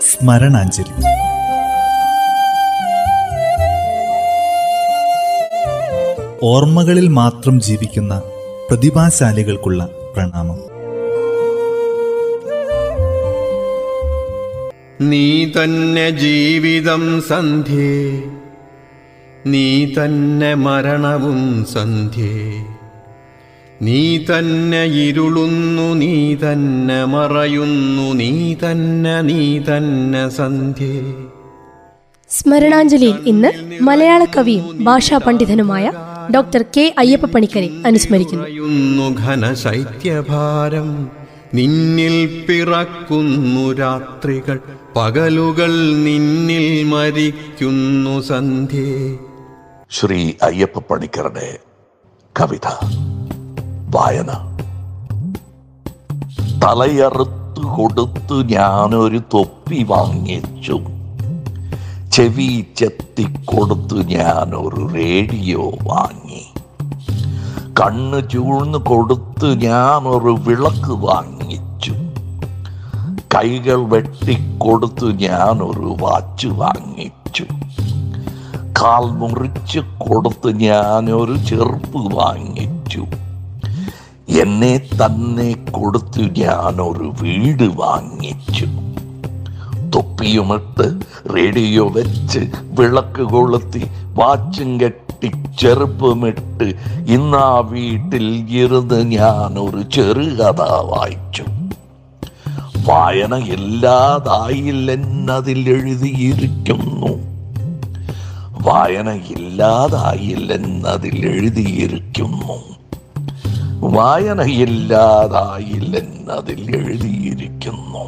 സ്മരണാഞ്ജലി. ഓർമ്മകളിൽ മാത്രം ജീവിക്കുന്ന പ്രതിഭാശാലികൾക്കുള്ള പ്രണാമം. നീ തന്നെ ജീവിതം സന്ധ്യേ. നീ തന്നെ മരണവും സന്ധ്യേ. നീ തന്നെ ഇരുളുന്നു നീ തന്നെ മറയുന്നു നീ തന്നെ നീ തന്നെ സന്ധ്യേ. സ്മരണാഞ്ജലിയിൽ ഇന്ന് മലയാള കവിയും ഭാഷാ പണ്ഡിതനുമായ ഡോക്ടർ കെ അയ്യപ്പ പണിക്കരെ അനുസ്മരിക്കുന്നു ഘനശൈത്യഭാരം. നിന്നിൽ പിറക്കുന്നു രാത്രികൾ. പകലുകൾ നിന്നിൽ മരിക്കുന്നു സന്ധ്യേ. ശ്രീ അയ്യപ്പ പണിക്കരുടെ കവിത. വായന. തലയറുത്തു കൊടുത്തു ഞാനൊരു തൊപ്പി വാങ്ങിച്ചു. ചെവി ചെത്തിക്കൊടുത്തു ഞാനൊരു റേഡിയോ വാങ്ങി. കണ്ണ് ചൂഴ്ന്നു കൊടുത്ത് ഞാനൊരു വിളക്ക് വാങ്ങിച്ചു. കൈകൾ വെട്ടിക്കൊടുത്തു ഞാനൊരു വാച്ച് വാങ്ങിച്ചു. കാൽ മുറിച്ച് കൊടുത്ത് ഞാനൊരു ചെറുപ്പ് വാങ്ങിച്ചു. എന്നെ തന്നെ കൊടുത്തു ഞാനൊരു വീട് വാങ്ങിച്ചു. തൊപ്പിയുമിട്ട് റേഡിയോ വെച്ച് വിളക്ക് കൊളുത്തി വാച്ചും കെട്ടി ചെറുപ്പമിട്ട് ഇന്ന് ആ വീട്ടിൽ ഇരുന്ന് ഞാൻ ഞാനൊരു ചെറുകഥ വായിച്ചു. വായന ഇല്ലാതായില്ലെന്നതിൽ എഴുതിയിരിക്കുന്നു വായന ഇല്ലാതായില്ലെന്നതിൽ എഴുതിയിരിക്കുന്നു വായന ഇല്ലാതായില്ലെന്നതിൽ എഴുതിയിരിക്കുന്നു.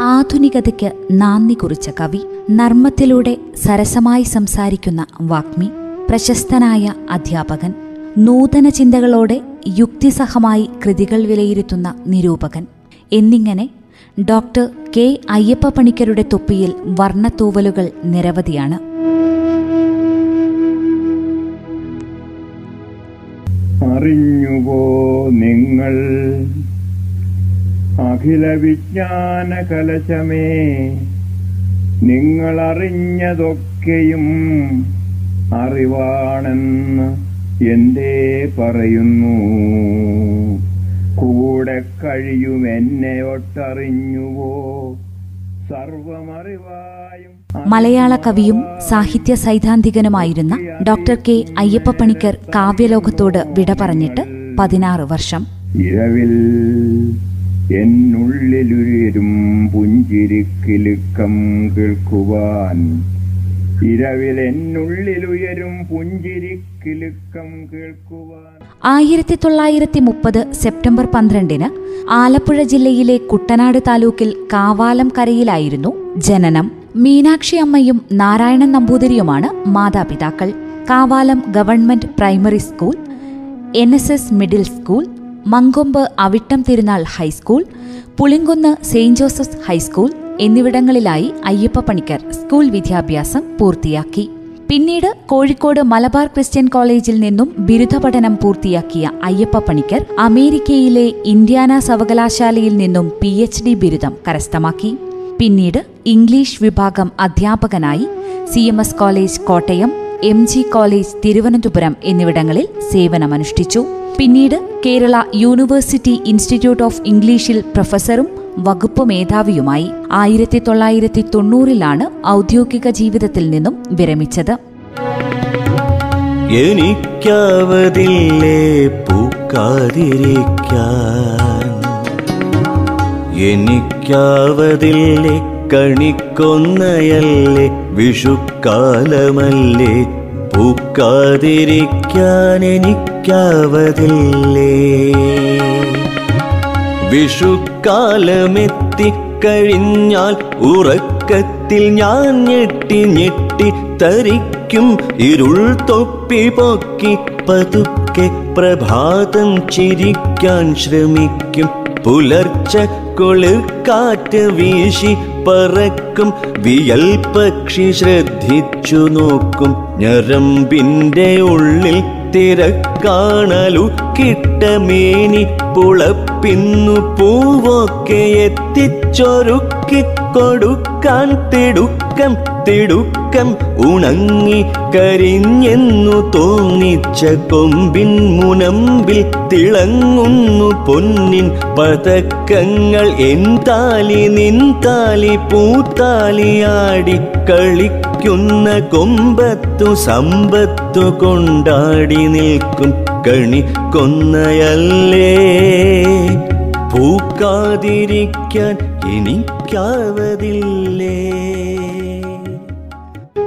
ആധുനികതയ്ക്ക് നാന്ദി കുറിച്ച കവി നർമ്മത്തിലൂടെ സരസമായി സംസാരിക്കുന്ന വാഗ്മി പ്രശസ്തനായ അധ്യാപകൻ നൂതന ചിന്തകളോടെ യുക്തിസഹമായി കൃതികൾ വിലയിരുത്തുന്ന നിരൂപകൻ എന്നിങ്ങനെ ഡോക്ടർ കെ അയ്യപ്പ പണിക്കരുടെ തൊപ്പിയിൽ വർണത്തൂവലുകൾ നിരവധിയാണ്. അറിഞ്ഞുവോ നിങ്ങൾ? അഖില വിജ്ഞാന കലശമേ നിങ്ങളറിഞ്ഞതൊക്കെയും അറിവാണെന്ന് എന്തേ പറയുന്നു? കൂടെ കഴിയും എന്നെ ഒട്ടറിഞ്ഞുവോ? സർവമറിവായും മലയാള കവിയും സാഹിത്യ സൈദ്ധാന്തികനുമായിരുന്ന ഡോക്ടർ കെ അയ്യപ്പ പണിക്കർ കാവ്യലോകത്തോട് വിട പറഞ്ഞിട്ട് പതിനാറ് വർഷം. ഇരവിൽ എന്നുള്ളിലുരും പുഞ്ചിരിക്കിലുക്കം കേൾക്കുവാൻ. ഇരവിൽ എന്നുള്ളിലുയരും പുഞ്ചിരിക്കിലുക്കം കേൾക്കുവാൻ. ആയിരത്തി തൊള്ളായിരത്തി മുപ്പത് സെപ്റ്റംബർ പന്ത്രണ്ടിന് ആലപ്പുഴ ജില്ലയിലെ കുട്ടനാട് താലൂക്കിൽ കാവാലം കരയിലായിരുന്നു ജനനം. മീനാക്ഷി അമ്മയും നാരായണൻ നമ്പൂതിരിയുമാണ് മാതാപിതാക്കൾ. Kavalam government primary school N S S middle school Mankombu Avittam Thirunal high school Pulinkunnu saint Joseph's high school എന്നിവിടങ്ങളിലായി Ayyappa Panicker school വിദ്യാഭ്യാസം പൂർത്തിയാക്കി. പിന്നീട് കോഴിക്കോട് മലബാർ ക്രിസ്ത്യൻ കോളേജിൽ നിന്നും ബിരുദ പഠനം പൂർത്തിയാക്കിയ അയ്യപ്പ പണിക്കർ അമേരിക്കയിലെ ഇന്ത്യാന സർവകലാശാലയിൽ നിന്നും പി എച്ച് ഡി ബിരുദം കരസ്ഥമാക്കി. പിന്നീട് ഇംഗ്ലീഷ് വിഭാഗം അധ്യാപകനായി C M S college Kottayam M G college Thiruvananthapuram എന്നിവിടങ്ങളിൽ സേവനമനുഷ്ഠിച്ചു. പിന്നീട് കേരള യൂണിവേഴ്സിറ്റി ഇൻസ്റ്റിറ്റ്യൂട്ട് ഓഫ് ഇംഗ്ലീഷിൽ പ്രൊഫസറും വകുപ്പ് മേധാവിയുമായി ആയിരത്തി തൊള്ളായിരത്തി തൊണ്ണൂറിലാണ് ഔദ്യോഗിക ജീവിതത്തിൽ നിന്നും വിരമിച്ചത്. എനിക്കവതില്ലേ കണിക്കൊന്നയല്ലേ വിഷുക്കാലമല്ലേ പൂക്കാതിരിക്കാൻ എനിക്കാവതില്ലേ. വിഷുക്കാലമെത്തിക്കഴിഞ്ഞാൽ ഉറക്കത്തിൽ ഞാൻ ഞെട്ടി ഞെട്ടി തരിക്കും ഇരുൾ തൊപ്പി പൊക്കി പതുക്കെ പ്രഭാതം ചിരിക്കാൻ ശ്രമിക്കും. പുലർച്ച കാറ്റ് വീശി പറക്കും. വിയൽ പക്ഷി ശ്രദ്ധിച്ചു നോക്കും ഞരമ്പിന്റെ ഉള്ളിൽ തിരക്കാണലുക്കിട്ട മേനി പുളപ്പിന്നു പൂവൊക്കെ എത്തിച്ചൊരുക്കി കൊടുക്കാൻ തിടുക്കം തിടുക്കം ഉണങ്ങി കരിഞ്ഞെന്നു തോന്നിച്ച കൊമ്പിൻ മുനമ്പിൽ തിളങ്ങുന്നു പൊന്നിൻ പതക്കങ്ങൾ. എന്താലി നിൻതാലി പൂത്താലിയാടി കളിക്കുന്ന കൊമ്പത്തു സമ്പത്തു കൊണ്ടാടി നിൽക്കും കണി കൊന്നയല്ലേ. പൂക്കാതിരിക്കാൻ എനിക്കാവതില്ലേ.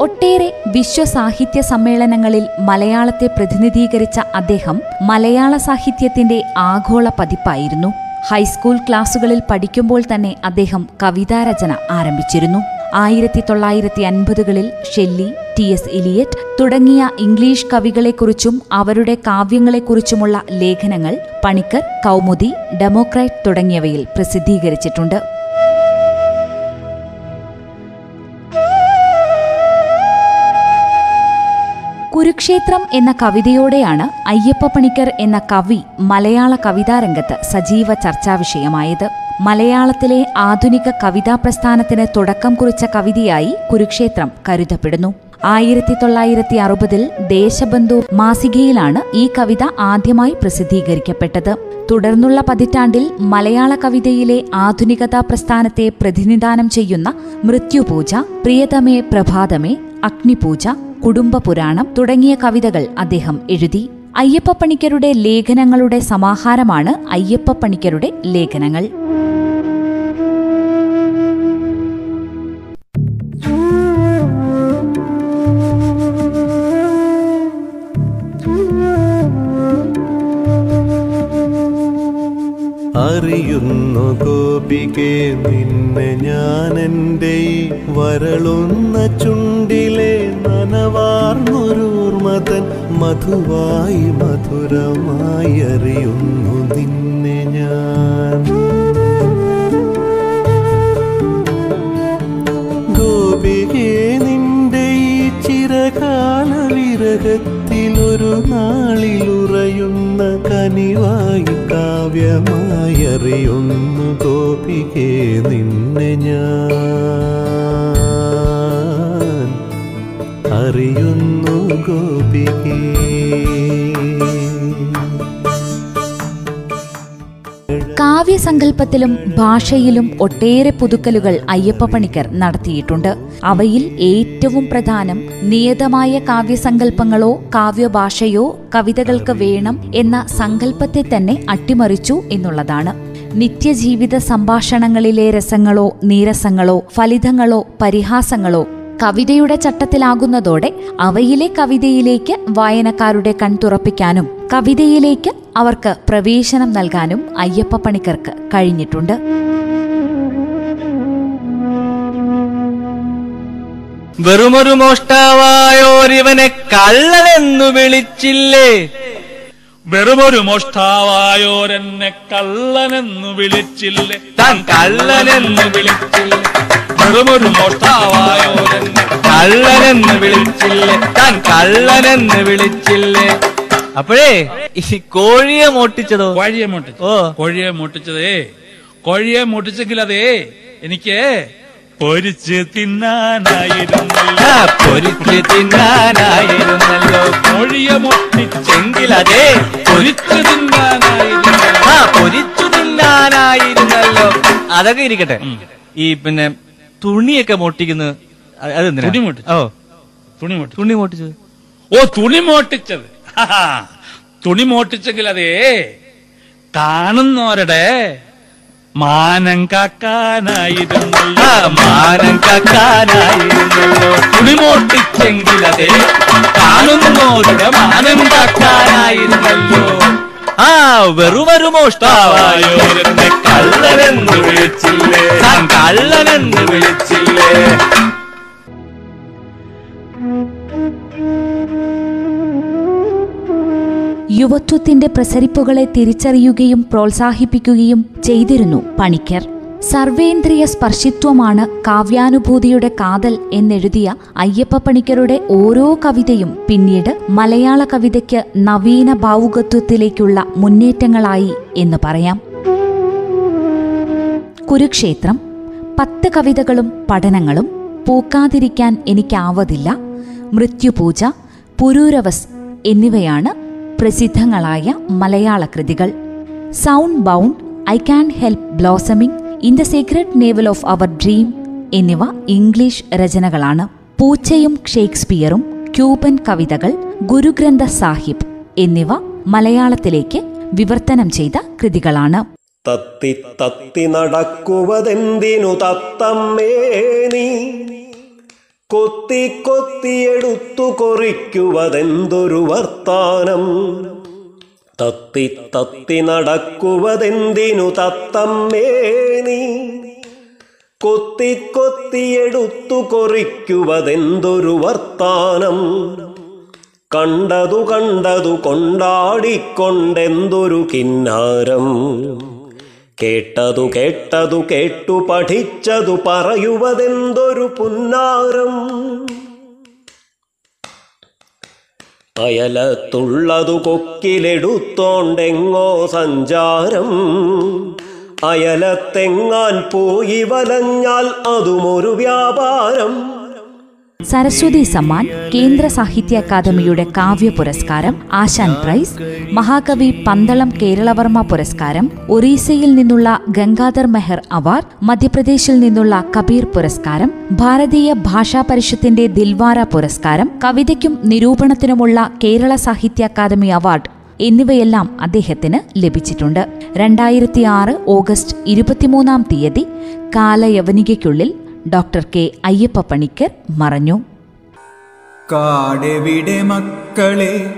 ഒട്ടേറെ വിശ്വസാഹിത്യ സമ്മേളനങ്ങളിൽ മലയാളത്തെ പ്രതിനിധീകരിച്ച അദ്ദേഹം മലയാള സാഹിത്യത്തിന്റെ ആഗോള പതിപ്പായിരുന്നു. ഹൈസ്കൂൾ ക്ലാസുകളിൽ പഠിക്കുമ്പോൾ തന്നെ അദ്ദേഹം കവിതാരചന ആരംഭിച്ചിരുന്നു. ആയിരത്തി തൊള്ളായിരത്തി അൻപതുകളിൽ ഷെല്ലി ടി എസ് ഇലിയറ്റ് തുടങ്ങിയ ഇംഗ്ലീഷ് കവികളെക്കുറിച്ചും അവരുടെ കാവ്യങ്ങളെക്കുറിച്ചുമുള്ള ലേഖനങ്ങൾ പണിക്കർ കൗമുദി ഡെമോക്രാറ്റ് തുടങ്ങിയവയിൽ പ്രസിദ്ധീകരിച്ചിട്ടുണ്ട്. കുരുക്ഷേത്രം എന്ന കവിതയോടെയാണ് അയ്യപ്പ പണിക്കർ എന്ന കവി മലയാള കവിതാരംഗത്ത് സജീവ ചർച്ചാവിഷയമായത്. മലയാളത്തിലെ ആധുനിക കവിതാ പ്രസ്ഥാനത്തിന് തുടക്കം കുറിച്ച കവിതയായി കുരുക്ഷേത്രം കരുതപ്പെടുന്നു. ആയിരത്തി തൊള്ളായിരത്തി അറുപതിൽ ദേശബന്ധു മാസികയിലാണ് ഈ കവിത ആദ്യമായി പ്രസിദ്ധീകരിക്കപ്പെട്ടത്. തുടർന്നുള്ള പതിറ്റാണ്ടിൽ മലയാള കവിതയിലെ ആധുനികതാ പ്രസ്ഥാനത്തെ പ്രതിനിധാനം ചെയ്യുന്ന മൃത്യുപൂജ പ്രിയതമേ പ്രഭാതമേ അഗ്നിപൂജ കുടുംബപുരാണം തുടങ്ങിയ കവിതകൾ അദ്ദേഹം എഴുതി. അയ്യപ്പ പണിക്കരുടെ ലേഖനങ്ങളുടെ സമാഹാരമാണ് അയ്യപ്പ പണിക്കരുടെ ലേഖനങ്ങൾ. ഗോപികെ നിന്നെ ഞാൻ എന്റെ വരളുന്ന ചുണ്ടിലെ നനവാർന്നൊരൂർമതൻ മധുവായി മധുരമായി അറിയുന്നു നിന്നെ ഞാൻ. ഗോപികെ നിന്റെ ഈ ചിരകാല വിരഹത്തിലൊരു നാളിലുറയുന്ന കനിവായി കാവ്യമായി അറിയുന്നു ഗോപികെ നിന്നെ ഞാൻ അറിയുന്നു ഗോപികേ. കാവ്യസങ്കല്പത്തിലും ഭാഷയിലും ഒട്ടേറെ പുതുക്കലുകൾ അയ്യപ്പ പണിക്കർ നടത്തിയിട്ടുണ്ട്. അവയിൽ ഏറ്റവും പ്രധാനം നിയതമായ കാവ്യസങ്കല്പങ്ങളോ കാവ്യഭാഷയോ കവിതകൾക്ക് വേണം എന്ന സങ്കല്പത്തെ തന്നെ അട്ടിമറിച്ചു എന്നുള്ളതാണ്. നിത്യജീവിത സംഭാഷണങ്ങളിലെ രസങ്ങളോ നീരസങ്ങളോ ഫലിതങ്ങളോ പരിഹാസങ്ങളോ കവിതയുടെ ചട്ടത്തിലാകുന്നതോടെ അവയിലെ കവിതയിലേക്ക് വായനക്കാരുടെ കൺതുറപ്പിക്കാനും കവിതയിലേക്ക് അവർക്ക് പ്രവേശനം നൽകാനും അയ്യപ്പ പണിക്കർക്ക് കഴിഞ്ഞിട്ടുണ്ട്. വെറുമൊരു മോഷ്ടാവായോരിവനെ കള്ളനെന്നു വിളിച്ചില്ലേ? വെറുമൊരു മോഷ്ടാവായോരെന്നെ കള്ളനെന്നു വിളിച്ചില്ലേ? താൻ കള്ളനെന്നു വിളിച്ചില്ലേ? വെറുമൊരു മോഷ്ടാവായോരെന്നെ കള്ളനെന്ന് വിളിച്ചില്ലേ? താൻ കള്ളനെന്ന് വിളിച്ചില്ലേ? അപ്പോഴേ ഈ കോഴിയെ മോട്ടിച്ചതോ? കോഴിയെ മോട്ടിച്ചു ഓ. കോഴിയെ മോട്ടിച്ചതേ. കോഴിയെ മോട്ടിച്ചെങ്കിൽ അതേ എനിക്ക് പൊരിച്ച് തിന്നാനായിരുന്നല്ലോ. പൊരിച്ച് തിന്നാനായിരുന്നല്ലോ. കോഴിയെ മോട്ടിച്ചെങ്കിൽ അതേ. പൊരിച്ച് തിന്നാനായിരുന്നു ആ പൊരിച്ചു തിന്നാനായിരുന്നല്ലോ. അതൊക്കെ ഇരിക്കട്ടെ. ഈ പിന്നെ തുണിയൊക്കെ മോട്ടിക്കുന്നു. അത് അതെന്തിനാ? തുണി മോട്ടിച്ചു. ഓ. തുണി തുണി മോട്ടിച്ചത്. ഓ തുണി മോട്ടിച്ചത്. തുണി മോട്ടിച്ചെങ്കിൽ അതേ കാണുന്നവരുടെ മാനം കാക്കാനായിരുന്നല്ലോ. മാനം കാക്കാനായിരുന്നല്ലോ. തുണി മോട്ടിച്ചെങ്കിൽ അതേ കാണുന്നവരുടെ മാനം കാക്കാനായിരുന്നല്ലോ. ആ വെറുമൊരു മോഷ്ടാവായോ ആയോരെന്നെ കള്ളനെന്ന് വിളിച്ചില്ലേ? താൻ കള്ളനെന്ന് വിളിച്ചില്ലേ? യുവത്വത്തിന്റെ പ്രസരിപ്പുകളെ തിരിച്ചറിയുകയും പ്രോത്സാഹിപ്പിക്കുകയും ചെയ്തിരുന്നു പണിക്കർ. സർവേന്ദ്രിയ സ്പർശിത്വമാണ് കാവ്യാനുഭൂതിയുടെ കാതൽ എന്നെഴുതിയ അയ്യപ്പ പണിക്കരുടെ ഓരോ കവിതയും പിന്നീട് മലയാള കവിതയ്ക്ക് നവീന ഭാവുകത്വത്തിലേക്കുള്ള മുന്നേറ്റങ്ങളായി എന്ന് പറയാം. കുരുക്ഷേത്രം പത്ത് കവിതകളും പഠനങ്ങളും പൂക്കാതിരിക്കാൻ എനിക്കാവതില്ല. മൃത്യുപൂജ പുരൂരവസ് എന്നിവയാണ് പ്രസിദ്ധങ്ങളായ മലയാള കൃതികൾ. Sound bound I can help blossoming in the secret navel of our dream എന്നിവ ഇംഗ്ലീഷ് രചനകളാണ്. പൂച്ചയും ഷേക്സ്പിയറും ക്യൂബൻ കവിതകൾ ഗുരുഗ്രന്ഥ സാഹിബ് എന്നിവ മലയാളത്തിലേക്ക് വിവർത്തനം ചെയ്ത കൃതികളാണ്. തത്തി തത്തി നടക്കുവതെന്തിനു തത്തമ്മേ നീ? കൊത്തി കൊത്തിയെടുത്തു കൊറിക്കുവതെന്തൊരു വർത്താനം? തത്തി തത്തി നടക്കുവതെന്തിനു തത്തമ്മേ നീ? കൊത്തി കൊത്തിയെടുത്തു കൊറിക്കുവതെന്തൊരു വർത്താനം? കണ്ടതു കണ്ടതു കൊണ്ടാടിക്കൊണ്ടെന്തൊരു കിന്നാരം? കേട്ടതു കേട്ടതു കേട്ടു പഠിച്ചതു പറയുവതെന്തൊരു പുന്നാരം? അയലത്തുള്ളതു കൊക്കിലെടുത്തോണ്ടെങ്ങോ സഞ്ചാരം. അയലത്തെങ്ങാൻ പോയി വലഞ്ഞാൽ അതുമൊരു വ്യാപാരം. സരസ്വതി സമ്മാൻ കേന്ദ്ര സാഹിത്യ അക്കാദമിയുടെ കാവ്യ പുരസ്കാരം ആശാൻ പ്രൈസ് മഹാകവി പന്തളം കേരളവർമ്മ പുരസ്കാരം ഒറീസയിൽ നിന്നുള്ള ഗംഗാധർ മെഹർ അവാർഡ് മധ്യപ്രദേശിൽ നിന്നുള്ള കബീർ പുരസ്കാരം ഭാരതീയ ഭാഷാ പരിഷത്തിന്റെ ദിൽവാര പുരസ്കാരം കവിതയ്ക്കും നിരൂപണത്തിനുമുള്ള കേരള സാഹിത്യ അക്കാദമി അവാർഡ് എന്നിവയെല്ലാം അദ്ദേഹത്തിന് ലഭിച്ചിട്ടുണ്ട്. രണ്ടായിരത്തി ആറ് ഓഗസ്റ്റ് ഇരുപത്തിമൂന്നാം തീയതി കാലയവനികയ്ക്കുള്ളിൽ ഡോക്ടർ കെ അയ്യപ്പ പണിക്കർ മറഞ്ഞു. കാടെവിടെ മക്കളെ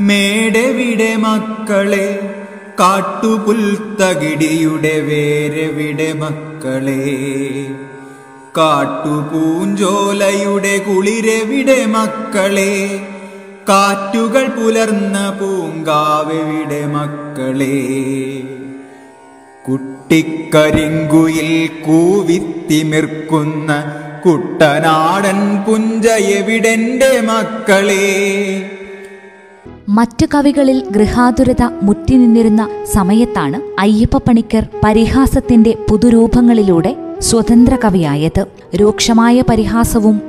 മേടെവിടെ മക്കളെ കാട്ടുപുൽത്തകിടിയുടെ വേരെവിടെ മക്കളെ? കാട്ടുപൂഞ്ചോലയുടെ കുളിരെവിടെ മക്കളെ? കാറ്റുകൾ പുലർന്ന പൂങ്കാവെവിടെ മക്കളെ? കുട്ടിക്കരിങ്കുയിൽ കൂവിത്തിമിർക്കുന്ന കുട്ടനാടൻ പുഞ്ച എവിടെന്റെ മക്കളെ? മറ്റു കവികളിൽ ഗൃഹാതുരത മുറ്റിനിന്നിരുന്ന സമയത്താണ് അയ്യപ്പ പണിക്കർ പരിഹാസത്തിന്റെ പുതുരൂപങ്ങളിലൂടെ സ്വതന്ത്ര കവിയായത്. രൂക്ഷമായ പരിഹാസവും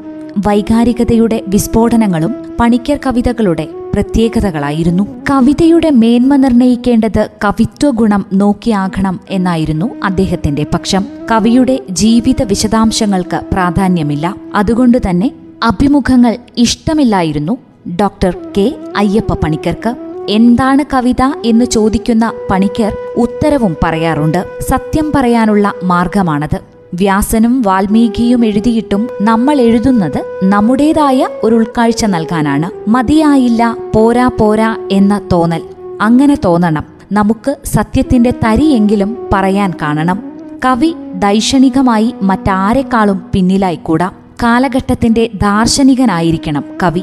വൈകാരികതയുടെ വിസ്ഫോടനങ്ങളും പണിക്കർ കവിതകളുടെ പ്രത്യേകതകളായിരുന്നു. കവിതയുടെ മേന്മ നിർണയിക്കേണ്ടത് കവിത്വ ഗുണം നോക്കിയാകണം എന്നായിരുന്നു അദ്ദേഹത്തിന്റെ പക്ഷം. കവിയുടെ ജീവിത വിശദാംശങ്ങൾക്ക് പ്രാധാന്യമില്ല. അതുകൊണ്ടുതന്നെ അഭിമുഖങ്ങൾ ഇഷ്ടമില്ലായിരുന്നു. ഡോക്ടർ കെ അയ്യപ്പ പണിക്കർക്ക് എന്താണ് കവിത എന്ന് ചോദിക്കുന്ന പണിക്കർ ഉത്തരവും പറയാറുണ്ട്. സത്യം പറയാനുള്ള മാർഗമാണത്. വ്യാസനും വാൽമീകിയും എഴുതിയിട്ടും നമ്മൾ എഴുതുന്നത് നമ്മുടേതായ ഒരു ഉൾക്കാഴ്ച നൽകാനാണ്. മതിയായില്ല പോരാ പോരാ എന്ന തോന്നൽ. അങ്ങനെ തോന്നണം. നമുക്ക് സത്യത്തിന്റെ തരിയെങ്കിലും പറയാൻ കാണണം. കവി ദൈക്ഷണികമായി മറ്റാരെക്കാളും പിന്നിലായിക്കൂടാ. കാലഘട്ടത്തിന്റെ ദാർശനികനായിരിക്കണം കവി.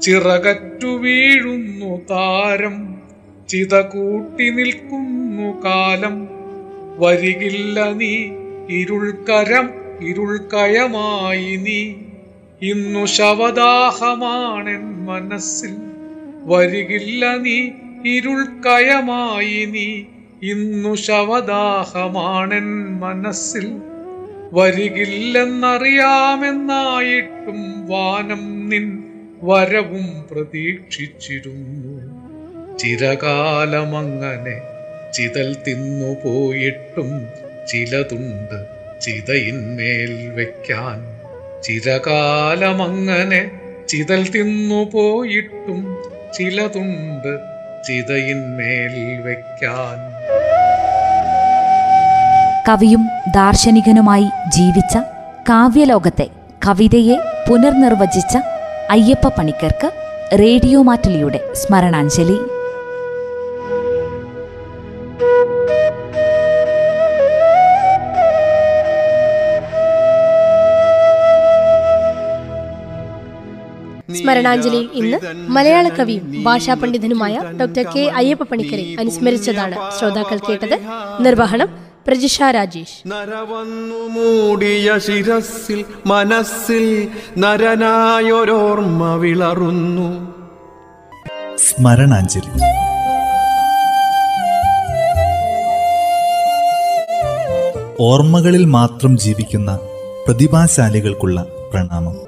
ചിറകറ്റു വീഴുന്നു താരം. ചിത കൂട്ടി നിൽക്കുന്നു കാലം. വരികില്ല നീ ഇരുൾക്കരം ഇരുൾക്കയമായി നീ. ഇന്നു ശവദാഹമാണെൻ മനസ്സിൽ വരികില്ല നീ ഇരുൾക്കയമായി നീ. ഇന്നു ശവദാഹമാണെൻ മനസ്സിൽ വരികില്ലെന്നറിയാമെന്നായിട്ടും വാനം നിൻ വരവും പ്രതീക്ഷിച്ചിരുന്നു. ചിരകാലമങ്ങനെ ചിതൽ തിന്നുപോയിട്ടും ചിലതുണ്ട് ചിതയിന്മേൽ വയ്ക്കാൻ. ചിരകാലമങ്ങനെ ചിതൽ തിന്നുപോയിട്ടും ചിലതുണ്ട് ചിതയിന്മേൽ വയ്ക്കാൻ. കവിയും ദാർശനികനുമായി ജീവിച്ച കാവ്യലോകത്തെ കവിതയെ പുനർനിർവചിച്ച അയ്യപ്പ പണിക്കർക്ക് റേഡിയോ മാറ്റലിയുടെ സ്മരണാഞ്ജലി. സ്മരണാഞ്ജലിയിൽ ഇന്ന് മലയാള കവിയും ഭാഷാ പണ്ഡിതനുമായ ഡോക്ടർ കെ അയ്യപ്പ പണിക്കരെ അനുസ്മരിച്ചതാണ് ശ്രോതാക്കൾ കേട്ടത്. നിർവഹണം പ്രജിഷ രാജേഷ്. നരവന്നു മൂടിയ ശിരസിൽ മനസ്സിൽ നരനായൊരോർമ്മ വിളറുന്നു. സ്മരണാഞ്ജലി. ഓർമ്മകളിൽ മാത്രം ജീവിക്കുന്ന പ്രതിഭാശാലികൾക്കുള്ള പ്രണാമം.